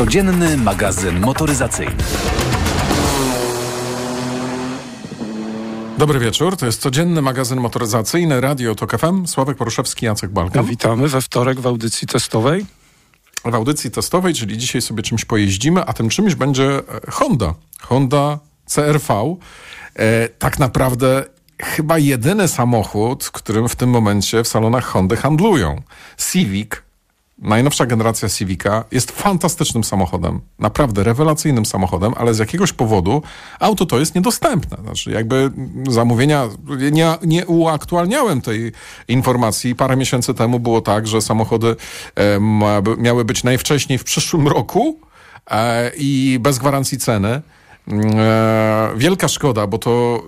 Codzienny magazyn motoryzacyjny. Dobry wieczór, to jest codzienny magazyn motoryzacyjny Radio Tok FM. Sławek Poruszewski, Jacek Balkan. Witamy we wtorek w audycji testowej. W audycji testowej, czyli dzisiaj sobie czymś pojeździmy, a tym czymś będzie e, Honda. Honda CRV. E, tak naprawdę chyba jedyny samochód, którym w tym momencie w salonach Hondy handlują. Civic najnowsza generacja Civica jest fantastycznym samochodem, naprawdę rewelacyjnym samochodem, ale z jakiegoś powodu auto to jest niedostępne. Znaczy jakby zamówienia, nie, nie uaktualniałem tej informacji. Parę miesięcy temu było tak, że samochody e, miały być najwcześniej w przyszłym roku e, i bez gwarancji ceny. E, wielka szkoda, bo to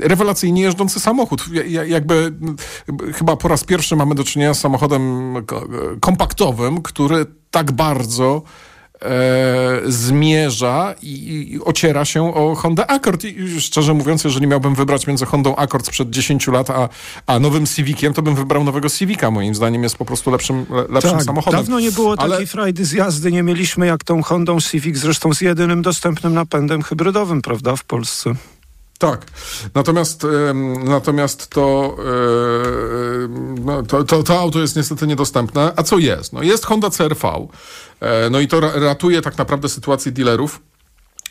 rewelacyjnie jeżdżący samochód. Jakby chyba po raz pierwszy mamy do czynienia z samochodem kompaktowym, który tak bardzo e, zmierza i, i, ociera się o Honda Accord. I szczerze mówiąc, jeżeli miałbym wybrać między Hondą Accord sprzed 10 lat, a, a nowym Civiciem, to bym wybrał nowego Civica. Moim zdaniem jest po prostu lepszym, lepszym tak, samochodem. Dawno nie było Ale... takiej frajdy z jazdy. Nie mieliśmy jak tą Hondą Civic, zresztą z jedynym dostępnym napędem hybrydowym, prawda, w Polsce. Tak. Natomiast, natomiast to, no, to, to, to, auto jest niestety niedostępne. A co jest? No jest Honda CRV. E, no i to ratuje tak naprawdę sytuację dealerów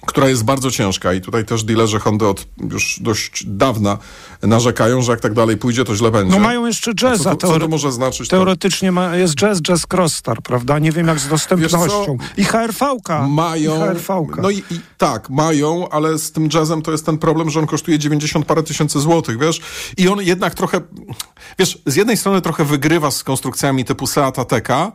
która jest bardzo ciężka i tutaj też dealerzy Hondy od już dość dawna narzekają, że jak tak dalej pójdzie, to źle będzie. No mają jeszcze jazza. Co to, co to może znaczyć? Teoretycznie ma, jest jazz, jazz Crossstar, prawda? Nie wiem jak z dostępnością. I HRV-ka. Mają. I HRV no i, i, tak, mają, ale z tym jazzem to jest ten problem, że on kosztuje 90 parę tysięcy złotych, wiesz? I on jednak trochę, wiesz, z jednej strony trochę wygrywa z konstrukcjami typu Seat Ateca,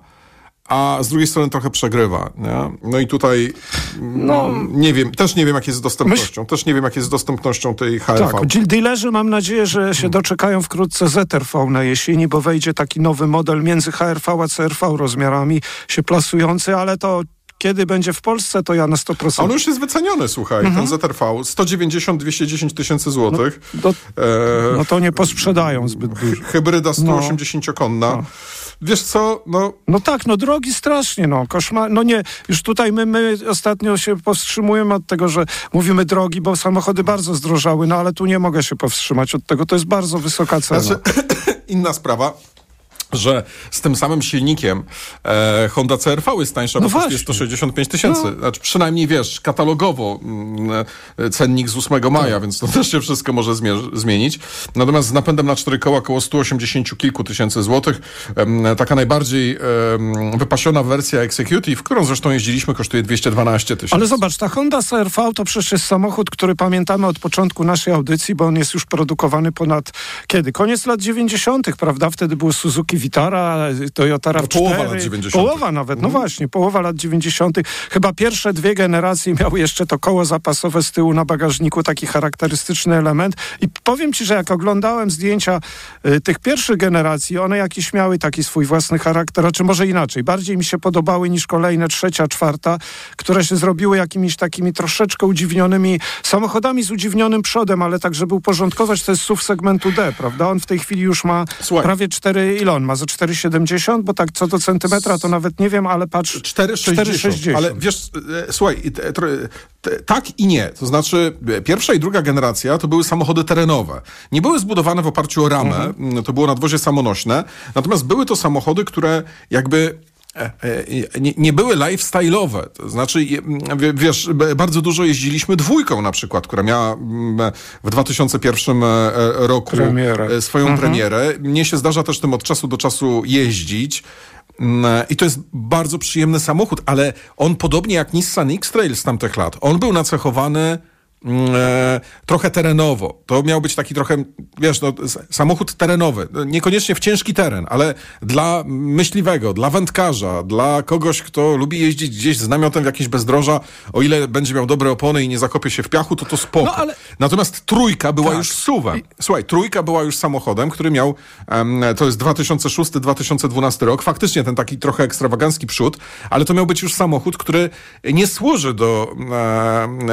a z drugiej strony trochę przegrywa. Nie? No i tutaj no, nie wiem, też nie wiem, jak jest z dostępnością. Myśl... Też nie wiem, jak jest z dostępnością tej HRV. Tak, dealerzy mam nadzieję, że się doczekają wkrótce ZRV na jesieni, bo wejdzie taki nowy model między HRV a CRV rozmiarami się plasujący, ale to kiedy będzie w Polsce, to ja na 100%. On już jest wyceniony, słuchaj, mhm. ten ZRV. 190-210 tysięcy złotych. No, do, e... no, to nie posprzedają zbyt dużo. Hybryda 180-konna. No. Wiesz co, no... No tak, no drogi strasznie, no, koszmar, no nie, już tutaj my, my ostatnio się powstrzymujemy od tego, że mówimy drogi, bo samochody bardzo zdrożały, no ale tu nie mogę się powstrzymać od tego, to jest bardzo wysoka cena. Znaczy, inna sprawa, że z tym samym silnikiem e, Honda CRV jest tańsza, no bo kosztuje 165 tysięcy. No. Znaczy, przynajmniej wiesz, katalogowo mm, e, cennik z 8 maja, tak. więc to też się wszystko może zmienić. Natomiast z napędem na cztery koła około 180 kilku tysięcy złotych. E, taka najbardziej e, wypasiona wersja Executive, którą zresztą jeździliśmy, kosztuje 212 tysięcy. Ale zobacz, ta Honda CRV to przecież jest samochód, który pamiętamy od początku naszej audycji, bo on jest już produkowany ponad kiedy? Koniec lat 90., prawda? Wtedy było Suzuki Vitara, Toyota RAV4. No, połowa lat 90. Połowa nawet, no mhm. właśnie, połowa lat 90. Chyba pierwsze dwie generacje miały jeszcze to koło zapasowe z tyłu na bagażniku, taki charakterystyczny element. I powiem ci, że jak oglądałem zdjęcia y, tych pierwszych generacji, one jakieś miały taki swój własny charakter, a czy może inaczej. Bardziej mi się podobały niż kolejne trzecia, czwarta, które się zrobiły jakimiś takimi troszeczkę udziwnionymi samochodami z udziwnionym przodem, ale tak, żeby uporządkować, to jest SUV segmentu D, prawda? On w tej chwili już ma Słuchaj. prawie 4, ile on ma? Za 4,70? Bo tak co do centymetra to nawet nie wiem, ale patrz... 4,60. Ale wiesz, e, słuchaj, tak i nie. To znaczy e, pierwsza i druga generacja to były samochody terenowe. Nie były zbudowane w oparciu o ramę, mhm. to było nadwozie samonośne, natomiast były to samochody, które jakby nie, nie, były lifestyle'owe. To znaczy, wiesz, bardzo dużo jeździliśmy dwójką na przykład, która miała w 2001 e, roku Premierę. swoją mhm. premierę. Mnie się zdarza też tym od czasu do czasu jeździć. I to jest bardzo przyjemny samochód, ale on podobnie jak Nissan X-Trail z tamtych lat, on był nacechowany e, trochę terenowo. To miał być taki trochę, wiesz, no, samochód terenowy. Niekoniecznie w ciężki teren, ale dla myśliwego, dla wędkarza, dla kogoś, kto lubi jeździć gdzieś z namiotem w jakieś bezdroża, o ile będzie miał dobre opony i nie zakopie się w piachu, to to spoko. No, ale... Natomiast trójka była tak. już suwem. Słuchaj, trójka była już samochodem, który miał, um, to jest 2006-2012 rok, faktycznie ten taki trochę ekstrawagancki przód, ale to miał być już samochód, który nie służy do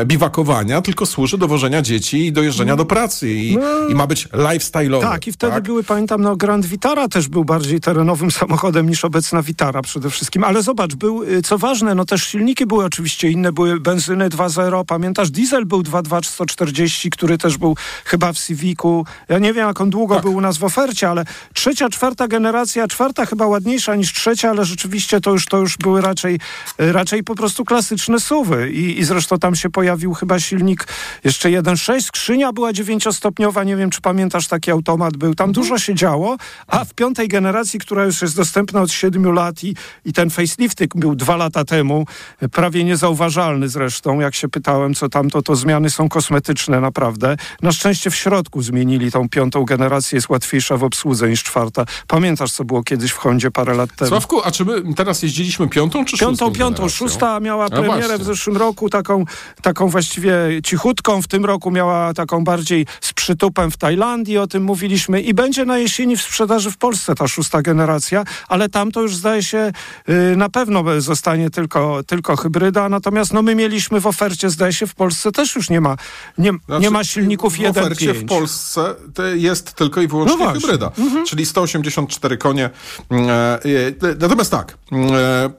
biwakowania, tylko tylko służy do wożenia dzieci i do jeżdżenia do pracy i, no. i ma być lifestyle'owy. Tak, i wtedy tak? były, pamiętam, no Grand Vitara też był bardziej terenowym samochodem niż obecna Vitara przede wszystkim. Ale zobacz, był, y, co ważne, no też silniki były oczywiście inne, były benzyny 2.0, pamiętasz, diesel był 2.2 który też był chyba w Civicu. Ja nie wiem, jak on długo tak. był u nas w ofercie, ale trzecia, czwarta generacja, czwarta chyba ładniejsza niż trzecia, ale rzeczywiście to już, to już były raczej, raczej po prostu klasyczne suwy. I, I zresztą tam się pojawił chyba silnik jeszcze 1.6, skrzynia była dziewięciostopniowa, nie wiem, czy pamiętasz, taki automat był. Tam mhm. dużo się działo, a w piątej generacji, która już jest dostępna od siedmiu lat i, i ten facelifting był dwa lata temu, prawie niezauważalny zresztą, jak się pytałem, co tam, to, to zmiany są kosmetyczne naprawdę. Na szczęście w środku zmienili tą piątą generację, jest łatwiejsza w obsłudze niż czwarta. Pamiętasz, co było kiedyś w Hondzie parę lat temu? Sławku, a czy my teraz jeździliśmy piątą czy piątą, szóstą Piątą, piątą. Szósta miała premierę w zeszłym roku, taką, taką właściwie cichutką. W tym roku miała taką bardziej z przytupem w Tajlandii, o tym mówiliśmy. I będzie na jesieni w sprzedaży w Polsce ta szósta generacja, ale tam to już zdaje się yy, na pewno zostanie tylko, tylko hybryda. Natomiast no, my mieliśmy w ofercie, zdaje się, w Polsce też już nie ma, nie, znaczy, nie ma silników 1.5. W ofercie w Polsce jest tylko i wyłącznie no hybryda, mhm. czyli 184 konie. Mm, e, e, natomiast tak, mm, e,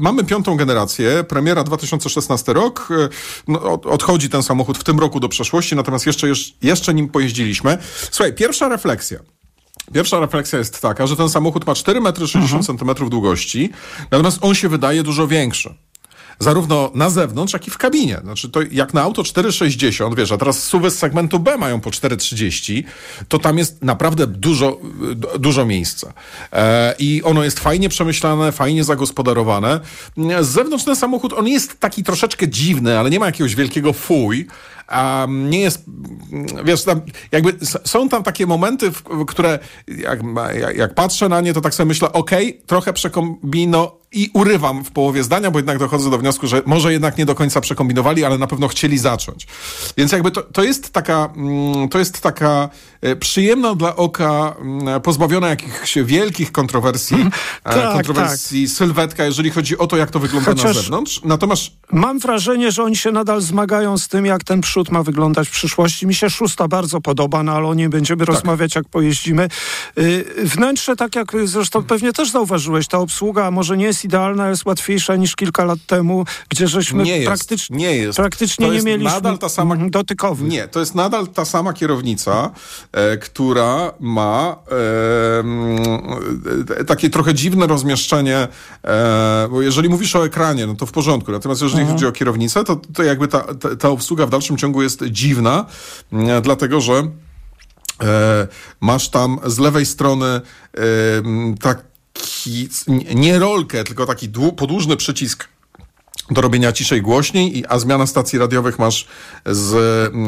mamy piątą generację, premiera 2016 rok. No, odchodzi ten samochód w tym roku do przeszłości, natomiast jeszcze, jeszcze nim pojeździliśmy. Słuchaj, pierwsza refleksja. Pierwsza refleksja jest taka, że ten samochód ma 4,60 m mhm. długości, natomiast on się wydaje dużo większy zarówno na zewnątrz, jak i w kabinie. Znaczy, to jak na auto 4,60, wiesz, a teraz suwy z segmentu B mają po 4,30, to tam jest naprawdę dużo, dużo miejsca. E, I ono jest fajnie przemyślane, fajnie zagospodarowane. Z zewnątrz ten samochód, on jest taki troszeczkę dziwny, ale nie ma jakiegoś wielkiego fuj. Um, nie jest, wiesz, tam jakby są tam takie momenty, które jak, jak, patrzę na nie, to tak sobie myślę, okej, okay, trochę przekombino i urywam w połowie zdania, bo jednak dochodzę do wniosku, że może jednak nie do końca przekombinowali, ale na pewno chcieli zacząć. Więc jakby to, to jest taka, mm, to jest taka e, przyjemna dla oka, mm, pozbawiona jakichś wielkich kontrowersji, mm, tak, kontrowersji tak. sylwetka, jeżeli chodzi o to, jak to wygląda Chociaż na zewnątrz. Natomiast... Mam wrażenie, że oni się nadal zmagają z tym, jak ten przód ma wyglądać w przyszłości. Mi się szósta bardzo podoba, no ale o niej będziemy tak. rozmawiać, jak pojeździmy. Y, wnętrze, tak jak zresztą pewnie też zauważyłeś, ta obsługa może nie jest idealna, jest łatwiejsza niż kilka lat temu, gdzie żeśmy nie jest, praktycznie, nie, jest. praktycznie nie mieliśmy nadal ta sama, dotykowych. Nie, to jest nadal ta sama kierownica, e, która ma e, takie trochę dziwne rozmieszczenie, e, bo jeżeli mówisz o ekranie, no to w porządku, natomiast jeżeli mhm. chodzi o kierownicę, to, to jakby ta, ta, ta obsługa w dalszym ciągu jest dziwna, e, dlatego że e, masz tam z lewej strony e, tak taki, nie rolkę, tylko taki podłużny przycisk do robienia ciszej głośniej, a zmiana stacji radiowych masz z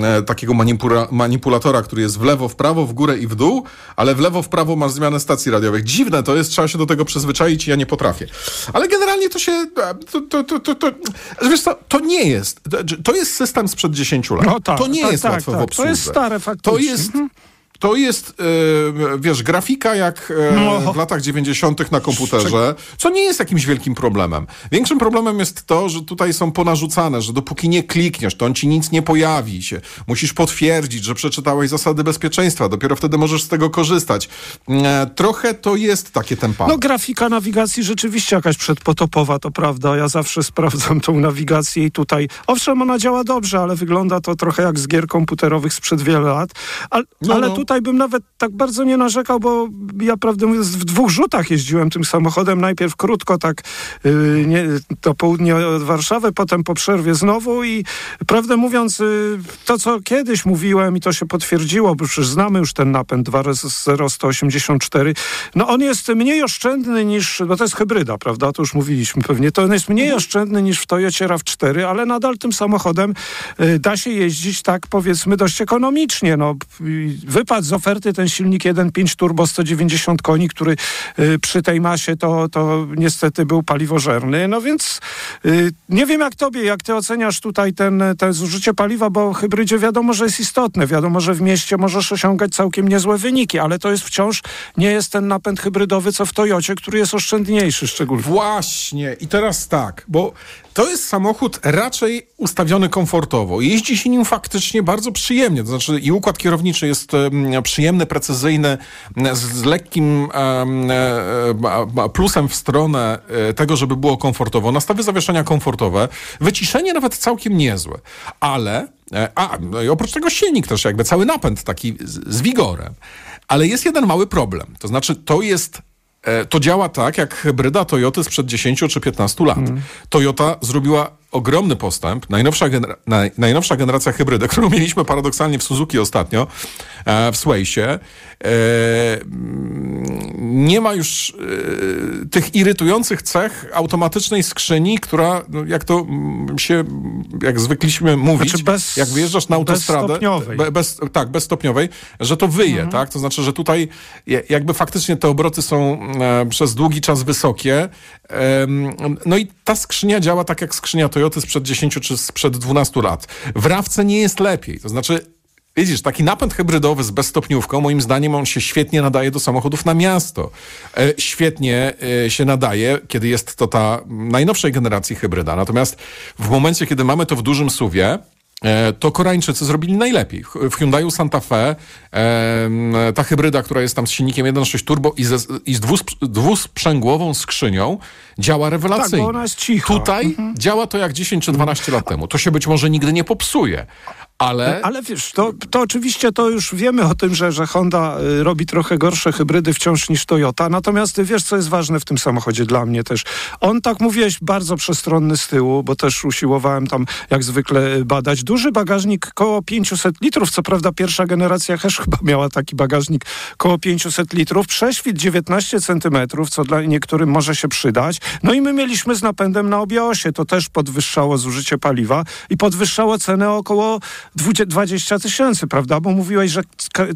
e, takiego manipula manipulatora, który jest w lewo, w prawo, w górę i w dół, ale w lewo, w prawo masz zmianę stacji radiowych. Dziwne to jest, trzeba się do tego przyzwyczaić i ja nie potrafię. Ale generalnie to się, e, to, to, to, to, to wiesz co, to nie jest, to jest system sprzed 10 lat. No tak, to nie tak, jest tak, łatwe tak, w obsłudze. To jest stare faktycznie. To jest, mhm. To jest, e, wiesz, grafika jak e, no. w latach 90. na komputerze, co nie jest jakimś wielkim problemem. Większym problemem jest to, że tutaj są ponarzucane, że dopóki nie klikniesz, to on ci nic nie pojawi się. Musisz potwierdzić, że przeczytałeś zasady bezpieczeństwa, dopiero wtedy możesz z tego korzystać. E, trochę to jest takie tempo. No grafika nawigacji rzeczywiście jakaś przedpotopowa, to prawda. Ja zawsze sprawdzam tą nawigację i tutaj, owszem, ona działa dobrze, ale wygląda to trochę jak z gier komputerowych sprzed wielu lat. Ale, no, ale no. tutaj tutaj bym nawet tak bardzo nie narzekał, bo ja prawdę mówiąc w dwóch rzutach jeździłem tym samochodem. Najpierw krótko tak yy, nie, do południa od Warszawy, potem po przerwie znowu i prawdę mówiąc yy, to, co kiedyś mówiłem i to się potwierdziło, bo przecież znamy już ten napęd 2 0 184, no on jest mniej oszczędny niż, bo to jest hybryda, prawda, to już mówiliśmy pewnie, to on jest mniej mhm. oszczędny niż w Toyocie RAV4, ale nadal tym samochodem yy, da się jeździć tak powiedzmy dość ekonomicznie, no wypadł z oferty ten silnik 1.5 turbo 190 koni, który y, przy tej masie to, to niestety był paliwożerny. No więc y, nie wiem jak tobie, jak ty oceniasz tutaj ten, ten zużycie paliwa, bo hybrydzie wiadomo, że jest istotne. Wiadomo, że w mieście możesz osiągać całkiem niezłe wyniki, ale to jest wciąż nie jest ten napęd hybrydowy, co w Toyocie, który jest oszczędniejszy szczególnie. Właśnie. I teraz tak, bo to jest samochód raczej ustawiony komfortowo. Jeździ się nim faktycznie bardzo przyjemnie. To znaczy i układ kierowniczy jest przyjemny, precyzyjny, z, lekkim e, plusem w stronę e, tego, żeby było komfortowo. Nastawy zawieszenia komfortowe. Wyciszenie nawet całkiem niezłe. Ale, e, a, no i oprócz tego silnik też jakby cały napęd taki z, z wigorem. Ale jest jeden mały problem. To znaczy to jest E, to działa tak, jak hybryda Toyoty sprzed 10 czy 15 lat. Mm. Toyota zrobiła ogromny postęp. Najnowsza, genera naj, najnowsza generacja hybrydy, którą mieliśmy paradoksalnie w Suzuki ostatnio, e, w Swaysie, e, nie ma już e, tych irytujących cech automatycznej skrzyni, która, no, jak to się, jak zwykliśmy mówić, znaczy bez, jak wyjeżdżasz na autostradę, bezstopniowej. Be, bez, tak, bezstopniowej, że to wyje, mhm. tak? To znaczy, że tutaj jakby faktycznie te obroty są e, przez długi czas wysokie. No i ta skrzynia działa tak jak skrzynia Toyoty sprzed 10 czy sprzed 12 lat. W Rawce nie jest lepiej. To znaczy, Widzisz, taki napęd hybrydowy z bezstopniówką, moim zdaniem on się świetnie nadaje do samochodów na miasto. E, świetnie e, się nadaje, kiedy jest to ta najnowszej generacji hybryda. Natomiast w momencie, kiedy mamy to w dużym suwie, to Koreańczycy zrobili najlepiej. W Hyundaiu Santa Fe e, ta hybryda, która jest tam z silnikiem 1.6 turbo i, ze, i z dwusprzęgłową skrzynią działa rewelacyjnie. Tak, ona jest cicha. Tutaj mhm. działa to jak 10 czy 12 lat temu. To się być może nigdy nie popsuje, ale... Ale wiesz, to, to oczywiście to już wiemy o tym, że, że Honda y, robi trochę gorsze hybrydy wciąż niż Toyota. Natomiast wiesz, co jest ważne w tym samochodzie dla mnie też. On, tak mówiłeś, bardzo przestronny z tyłu, bo też usiłowałem tam jak zwykle y, badać. Duży bagażnik, koło 500 litrów. Co prawda pierwsza generacja też chyba miała taki bagażnik koło 500 litrów. Prześwit 19 centymetrów, co dla niektórym może się przydać. No i my mieliśmy z napędem na obiosie. To też podwyższało zużycie paliwa i podwyższało cenę około 20 tysięcy, prawda? Bo mówiłeś, że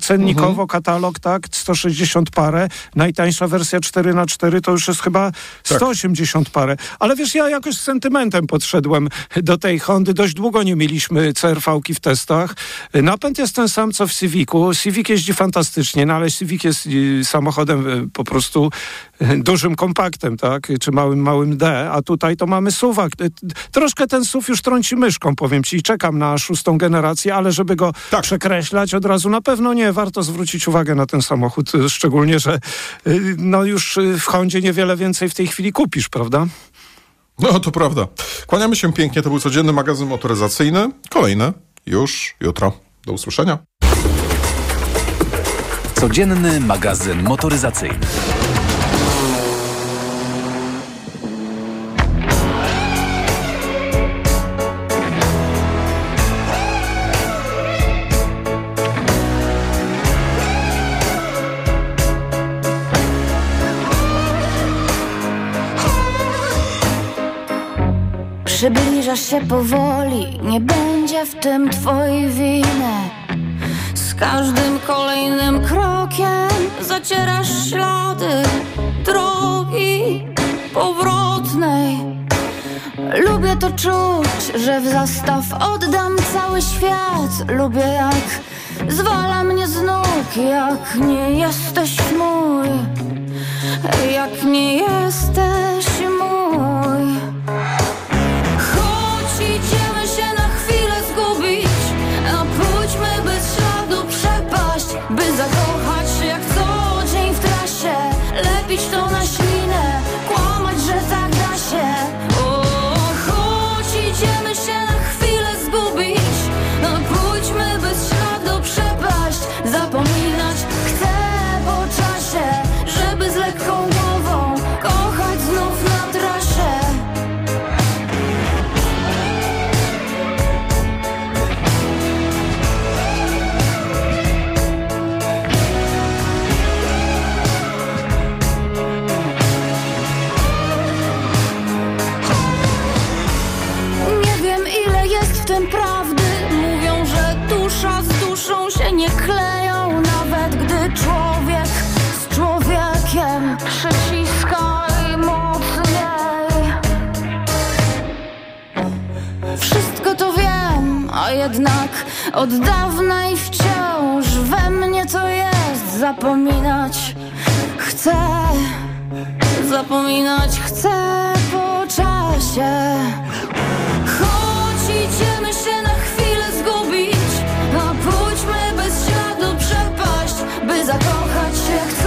cennikowo mhm. katalog, tak, 160 parę, najtańsza wersja 4 na 4 to już jest chyba 180 tak. parę. Ale wiesz, ja jakoś z sentymentem podszedłem do tej Hondy. Dość długo nie mieliśmy CRV-ki w testach. Napęd jest ten sam, co w Civicu. Civic jeździ fantastycznie, no ale Civic jest y, samochodem y, po prostu dużym kompaktem, tak? Czy małym, małym D, a tutaj to mamy suwak. Troszkę ten SUV już trąci myszką, powiem ci. Czekam na szóstą generację ale żeby go tak. przekreślać od razu na pewno nie. Warto zwrócić uwagę na ten samochód, y, szczególnie, że y, no już y, w Hondzie niewiele więcej w tej chwili kupisz, prawda? No to prawda. Kłaniamy się pięknie. To był codzienny magazyn motoryzacyjny. Kolejny już jutro. Do usłyszenia. Codzienny magazyn motoryzacyjny. Przybliżasz się powoli, nie będzie w tym twojej winy. Z każdym kolejnym krokiem zacierasz ślady drogi powrotnej. Lubię to czuć, że w zastaw oddam cały świat. Lubię jak zwala mnie z nóg, jak nie jesteś mój. Jak nie jesteś Od dawna i wciąż we mnie to jest. Zapominać chcę Zapominać chcę po czasie. Choć idziemy się na chwilę zgubić A pójdźmy bez śladu przepaść By zakochać się chcę.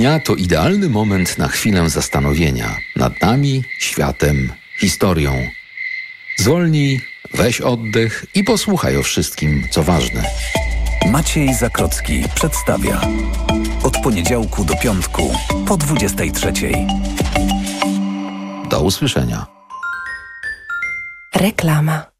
Dnia to idealny moment na chwilę zastanowienia nad nami, światem, historią. Zwolnij, weź oddech i posłuchaj o wszystkim, co ważne. Maciej Zakrocki przedstawia. Od poniedziałku do piątku po 23. Do usłyszenia. Reklama.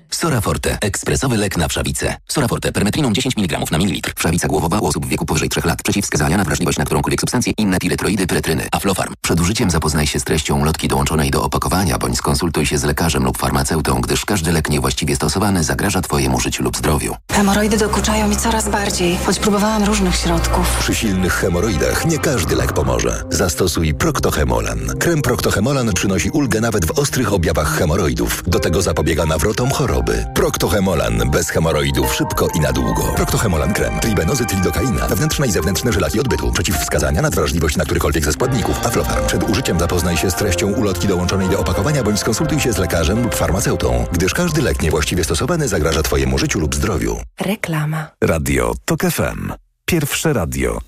Soraforte. Ekspresowy lek na wszawicę. Soraforte. Permetriną 10 mg na mililitr. Wszawica głowowa u osób w wieku powyżej 3 lat. Przeciwwskazania na wrażliwość na którąkolwiek substancję inne piretroidy, pyretryny. Aflofarm. Przed użyciem zapoznaj się z treścią ulotki dołączonej do opakowania bądź skonsultuj się z lekarzem lub farmaceutą, gdyż każdy lek niewłaściwie stosowany zagraża Twojemu życiu lub zdrowiu. Hemoroidy dokuczają mi coraz bardziej, choć próbowałam różnych środków. Przy silnych hemoroidach nie każdy lek pomoże. Zastosuj Proctohemolan. Krem Proctohemolan przynosi ulgę nawet w ostrych objawach hemoroidów. Do tego zapobiega nawrotom choroby. Proctohemolan bez hemoroidów szybko i na długo. Proctohemolan krem. Tribenozyt lidokaina. Wewnętrzne i zewnętrzne żylaki odbytu. Przeciwwskazania na wrażliwość na którykolwiek ze składników. Aflofarm. Przed użyciem zapoznaj się z treścią ulotki dołączonej do opakowania bądź skonsultuj się z lekarzem lub farmaceutą, gdyż każdy lek niewłaściwie stosowany zagraża Twojemu życiu lub zdrowiu. Reklama. Radio TOK FM. Pierwsze radio